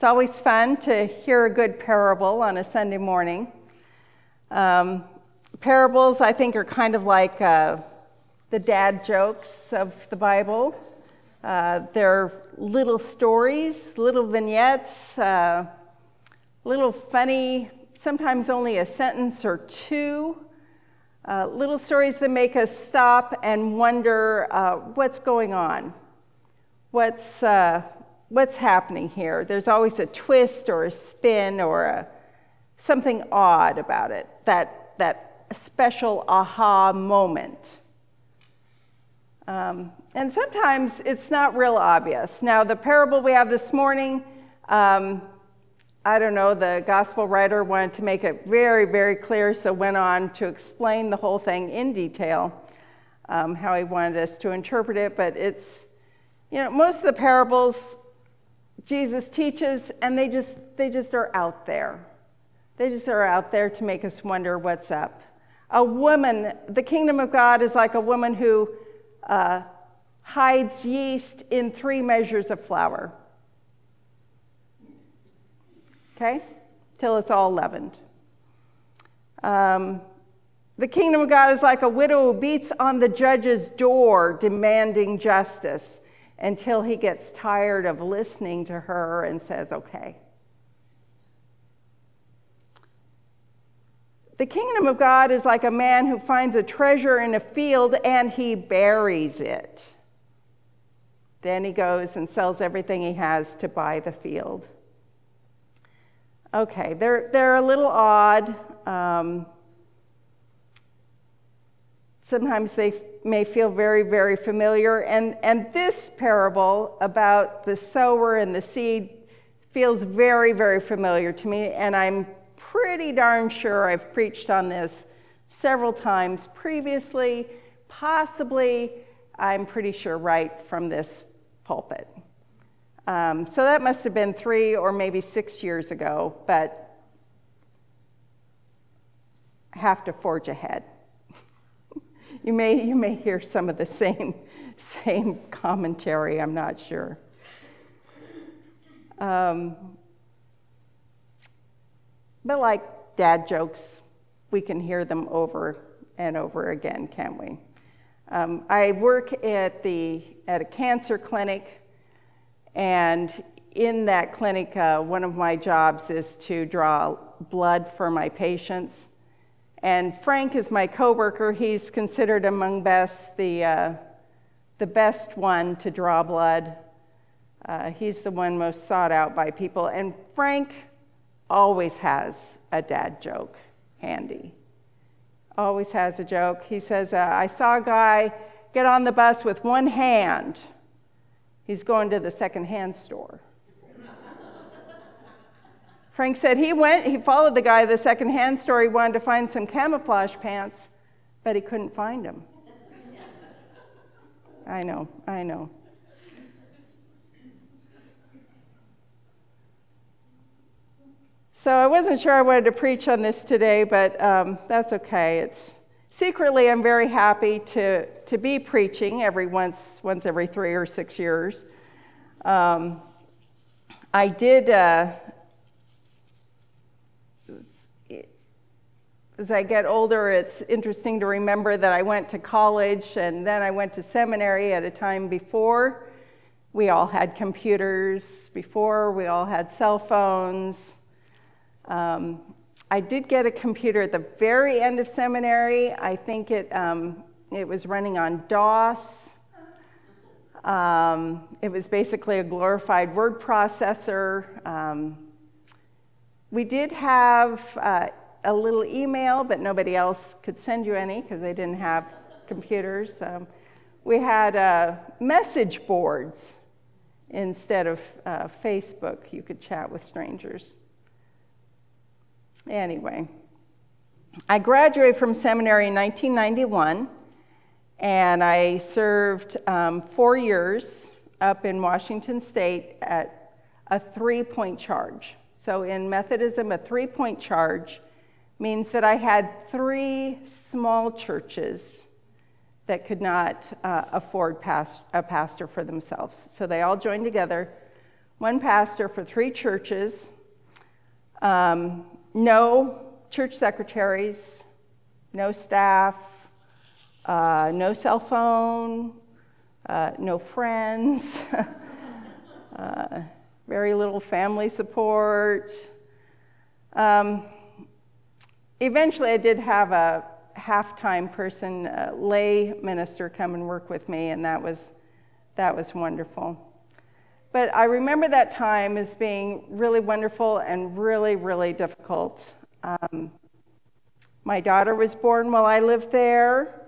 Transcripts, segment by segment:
It's always fun to hear a good parable on a Sunday morning. Um, parables, I think, are kind of like uh, the dad jokes of the Bible. Uh, they're little stories, little vignettes, uh, little funny, sometimes only a sentence or two. Uh, little stories that make us stop and wonder uh, what's going on. What's, uh, what's happening here. There's always a twist or a spin or a, something odd about it, that, that special aha moment. Um, and sometimes it's not real obvious. Now, the parable we have this morning, um, I don't know, the gospel writer wanted to make it very, very clear, so went on to explain the whole thing in detail, um, how he wanted us to interpret it. But it's, you know, most of the parables Jesus teaches, and they just, they just are out there. They just are out there to make us wonder what's up. A woman, the kingdom of God is like a woman who uh, hides yeast in three measures of flour. Okay? Till it's all leavened. Um, the kingdom of God is like a widow who beats on the judge's door demanding justice until he gets tired of listening to her and says, okay. The kingdom of God is like a man who finds a treasure in a field and he buries it. Then he goes and sells everything he has to buy the field. Okay, they're, they're a little odd. Um, sometimes they may feel very, very familiar. And, and this parable about the sower and the seed feels very, very familiar to me. And I'm pretty darn sure I've preached on this several times previously, possibly, I'm pretty sure, right from this pulpit. Um, so that must have been three or maybe six years ago, but have to forge ahead you may, you may hear some of the same, same commentary, I'm not sure. Um, but like dad jokes, we can hear them over and over again, can't we? Um, I work at, the, at a cancer clinic, and in that clinic, uh, one of my jobs is to draw blood for my patients. And Frank is my coworker. He's considered among best the, uh, the best one to draw blood. Uh, he's the one most sought out by people. And Frank always has a dad joke handy. Always has a joke. He says, uh, I saw a guy get on the bus with one hand. He's going to the secondhand store. Frank said he went, he followed the guy the secondhand store. He wanted to find some camouflage pants, but he couldn't find them. I know, I know. So I wasn't sure I wanted to preach on this today, but um, that's okay. It's secretly I'm very happy to to be preaching every once once every three or six years. Um, I did. Uh, as I get older, it's interesting to remember that I went to college and then I went to seminary at a time before we all had computers, before we all had cell phones. Um, I did get a computer at the very end of seminary. I think it, um, it was running on DOS. Um, it was basically a glorified word processor. Um, we did have uh, a little email, but nobody else could send you any because they didn't have computers. Um, we had uh, message boards instead of uh, Facebook. You could chat with strangers. Anyway, I graduated from seminary in 1991, and I served um, four years up in Washington State at a three point charge. So, in Methodism, a three point charge means that I had three small churches that could not uh, afford past, a pastor for themselves. So they all joined together, one pastor for three churches, um, no church secretaries, no staff, uh, no cell phone, uh, no friends, uh, very little family support. Um, eventually, I did have a half-time person, a lay minister, come and work with me, and that was that was wonderful. But I remember that time as being really wonderful and really, really difficult. Um, my daughter was born while I lived there,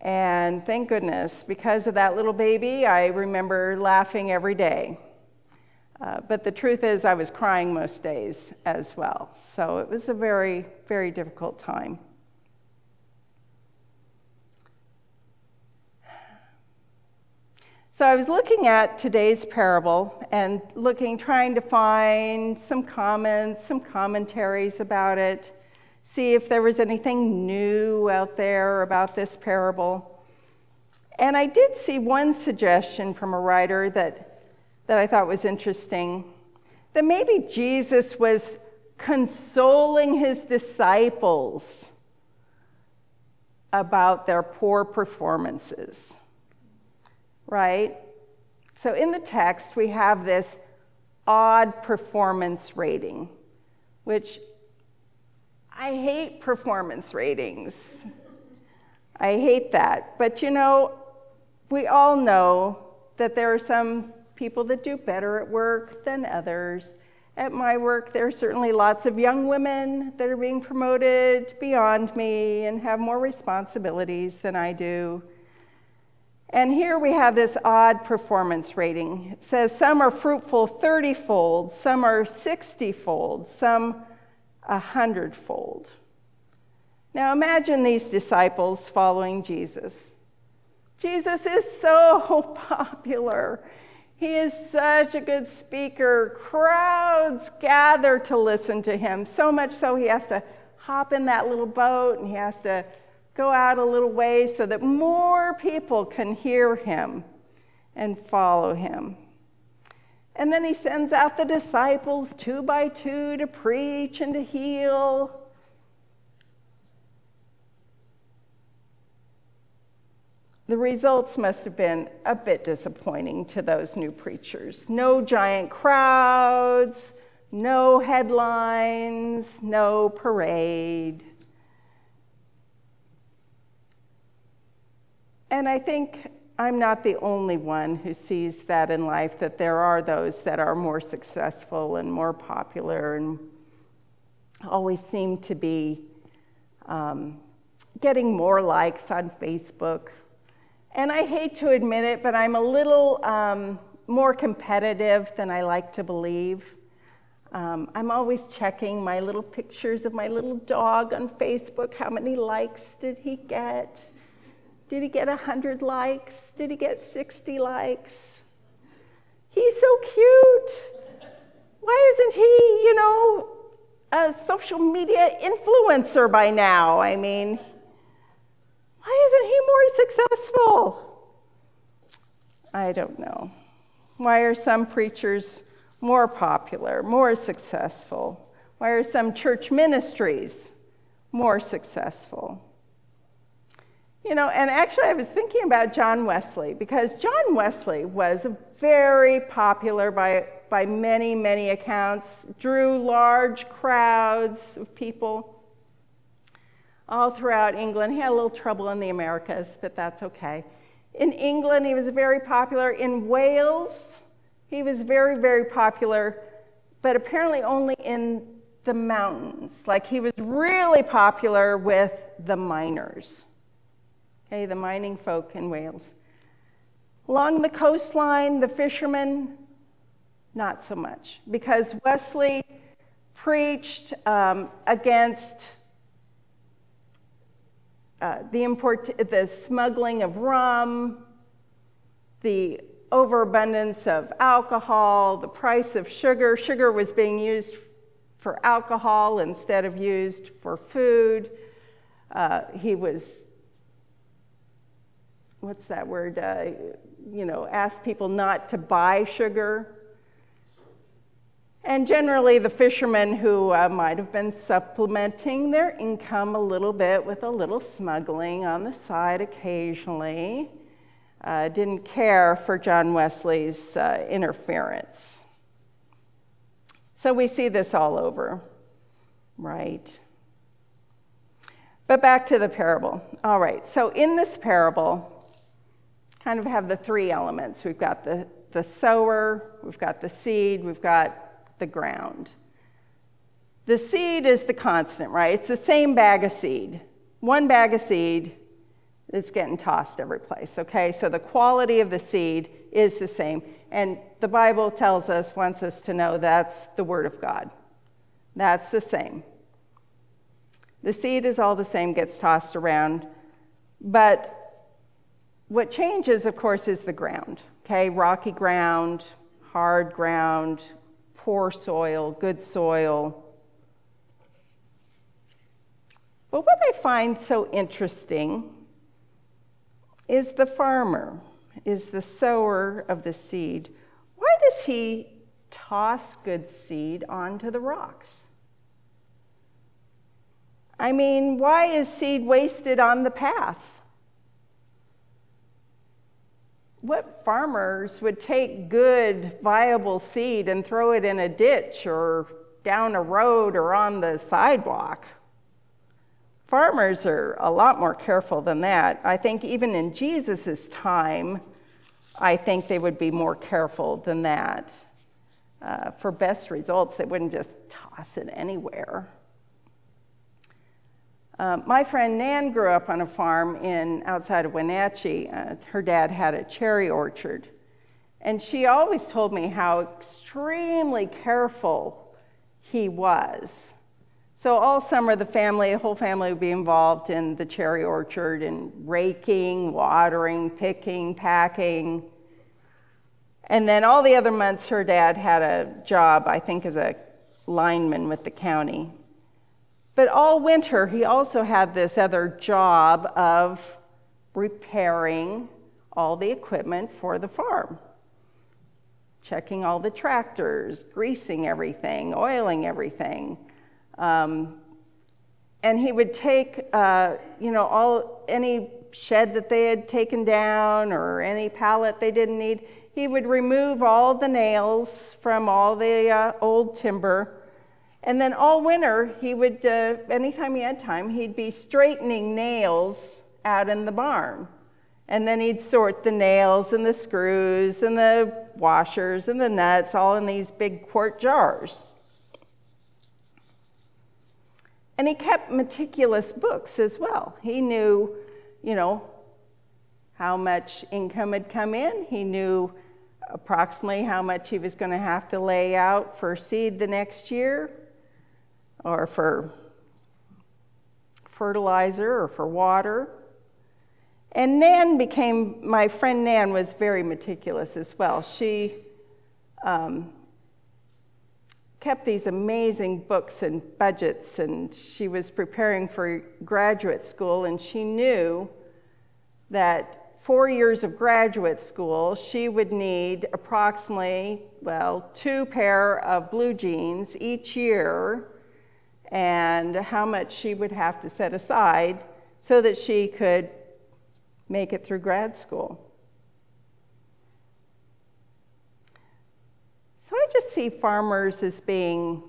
and thank goodness, because of that little baby, I remember laughing every day. Uh, but the truth is, I was crying most days as well. So it was a very, very difficult time. So I was looking at today's parable and looking, trying to find some comments, some commentaries about it, see if there was anything new out there about this parable. And I did see one suggestion from a writer that, that I thought was interesting that maybe Jesus was consoling his disciples about their poor performances right? So in the text, we have this odd performance rating, which I hate performance ratings. I hate that. But you know, we all know that there are some people that do better at work than others. At my work, there are certainly lots of young women that are being promoted beyond me and have more responsibilities than I do. And here we have this odd performance rating. It says some are fruitful 30 fold, some are 60 fold, some 100 fold. Now imagine these disciples following Jesus. Jesus is so popular. He is such a good speaker. Crowds gather to listen to him, so much so he has to hop in that little boat and he has to go out a little way so that more people can hear him and follow him. And then he sends out the disciples two by two to preach and to heal. The results must have been a bit disappointing to those new preachers. No giant crowds, no headlines, no parade. And I think I'm not the only one who sees that in life, that there are those that are more successful and more popular and always seem to be um, getting more likes on Facebook. And I hate to admit it, but I'm a little um, more competitive than I like to believe. Um, I'm always checking my little pictures of my little dog on Facebook. How many likes did he get? Did he get 100 likes? Did he get 60 likes? He's so cute. Why isn't he, you know, a social media influencer by now? I mean, why isn't he more successful? I don't know. Why are some preachers more popular, more successful? Why are some church ministries more successful? You know, and actually, I was thinking about John Wesley because John Wesley was very popular by, by many, many accounts, drew large crowds of people all throughout England. He had a little trouble in the Americas, but that's okay. In England, he was very popular. In Wales, he was very, very popular, but apparently only in the mountains. Like he was really popular with the miners, okay, the mining folk in Wales. Along the coastline, the fishermen, not so much, because Wesley preached um, against uh, the, import, the smuggling of rum, the overabundance of alcohol, the price of sugar. Sugar was being used for alcohol instead of used for food. Uh, he was, what's that word? Uh, you know, asked people not to buy sugar. And generally, the fishermen who uh, might have been supplementing their income a little bit with a little smuggling on the side occasionally uh, didn't care for John Wesley's uh, interference. So we see this all over, right? But back to the parable. All right, so in this parable, kind of have the three elements. We've got the, the sower, we've got the seed, we've got the ground. The seed is the constant, right? It's the same bag of seed. One bag of seed that's getting tossed every place, okay? So the quality of the seed is the same. And the Bible tells us, wants us to know that's the Word of God. That's the same. The seed is all the same, gets tossed around. But what changes, of course, is the ground, okay? Rocky ground, hard ground, poor soil, good soil. But what I find so interesting is the farmer, is the sower of the seed. Why does he toss good seed onto the rocks? I mean, why is seed wasted on the path? What farmers would take good, viable seed and throw it in a ditch or down a road or on the sidewalk? Farmers are a lot more careful than that. I think even in Jesus' time, I think they would be more careful than that. Uh, for best results, they wouldn't just toss it anywhere. Uh, my friend Nan grew up on a farm in outside of Wenatchee. Uh, her dad had a cherry orchard, and she always told me how extremely careful he was. So all summer, the family, the whole family, would be involved in the cherry orchard and raking, watering, picking, packing. And then all the other months, her dad had a job, I think, as a lineman with the county. But all winter, he also had this other job of repairing all the equipment for the farm checking all the tractors, greasing everything, oiling everything. Um, and he would take, uh, you know, all any shed that they had taken down or any pallet they didn't need. He would remove all the nails from all the uh, old timber and then all winter, he would, uh, anytime he had time, he'd be straightening nails out in the barn. And then he'd sort the nails and the screws and the washers and the nuts all in these big quart jars. And he kept meticulous books as well. He knew, you know, how much income had come in. He knew approximately how much he was going to have to lay out for seed the next year or for fertilizer or for water. And Nan became, my friend Nan was very meticulous as well. She um, kept these amazing books and budgets, and she was preparing for graduate school, and she knew that four years of graduate school, she would need approximately, well, two pair of blue jeans each year and how much she would have to set aside so that she could make it through grad school. So I just see farmers as being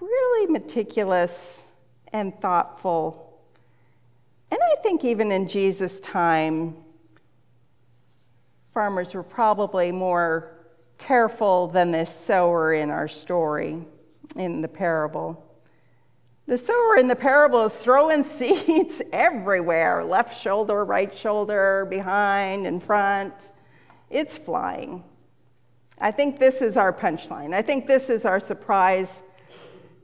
really meticulous and thoughtful. And I think even in Jesus' time, farmers were probably more careful than this sower in our story, in the parable. The sower in the parable is throwing seeds everywhere left shoulder, right shoulder, behind, in front. It's flying. I think this is our punchline. I think this is our surprise.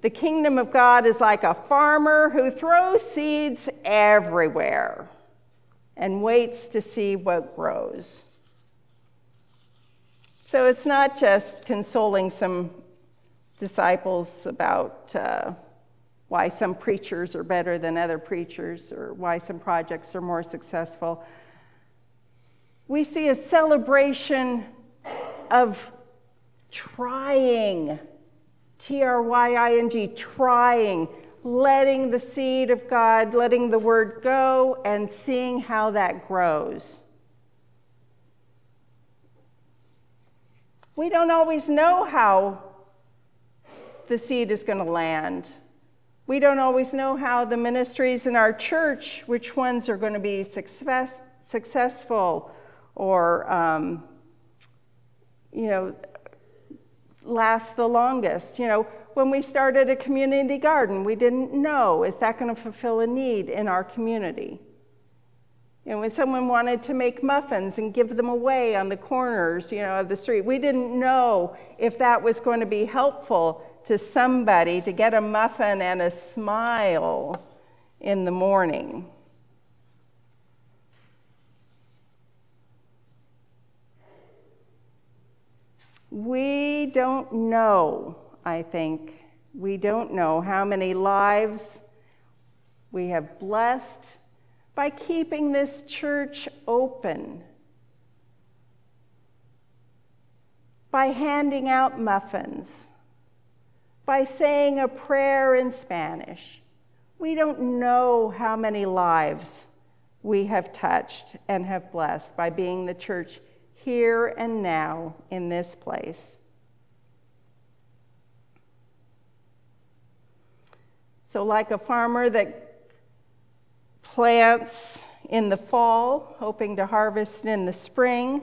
The kingdom of God is like a farmer who throws seeds everywhere and waits to see what grows. So it's not just consoling some disciples about uh, why some preachers are better than other preachers or why some projects are more successful. We see a celebration of trying, T R Y I N G, trying, letting the seed of God, letting the word go, and seeing how that grows. We don't always know how the seed is going to land. We don't always know how the ministries in our church, which ones are going to be success, successful or, um, you know, last the longest. You know, when we started a community garden, we didn't know is that going to fulfill a need in our community? You know, when someone wanted to make muffins and give them away on the corners, you know, of the street, we didn't know if that was going to be helpful to somebody to get a muffin and a smile in the morning. We don't know, I think, we don't know how many lives we have blessed by keeping this church open, by handing out muffins, by saying a prayer in Spanish. We don't know how many lives we have touched and have blessed by being the church here and now in this place. So, like a farmer that plants in the fall, hoping to harvest in the spring.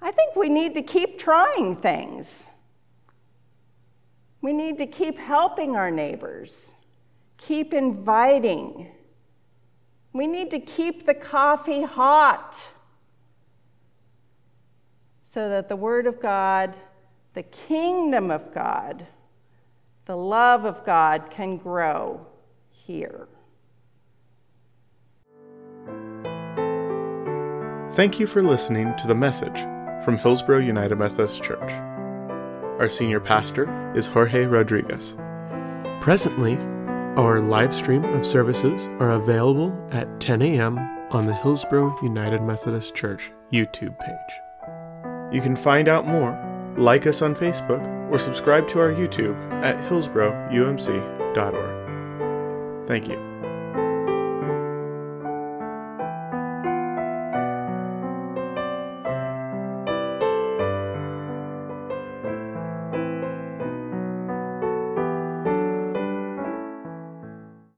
I think we need to keep trying things. We need to keep helping our neighbors, keep inviting. We need to keep the coffee hot so that the Word of God, the kingdom of God, the love of God can grow here. Thank you for listening to the message from Hillsboro United Methodist Church. Our senior pastor is Jorge Rodriguez. Presently, our live stream of services are available at 10 a.m. on the Hillsboro United Methodist Church YouTube page. You can find out more, like us on Facebook, or subscribe to our YouTube at hillsboroumc.org. Thank you.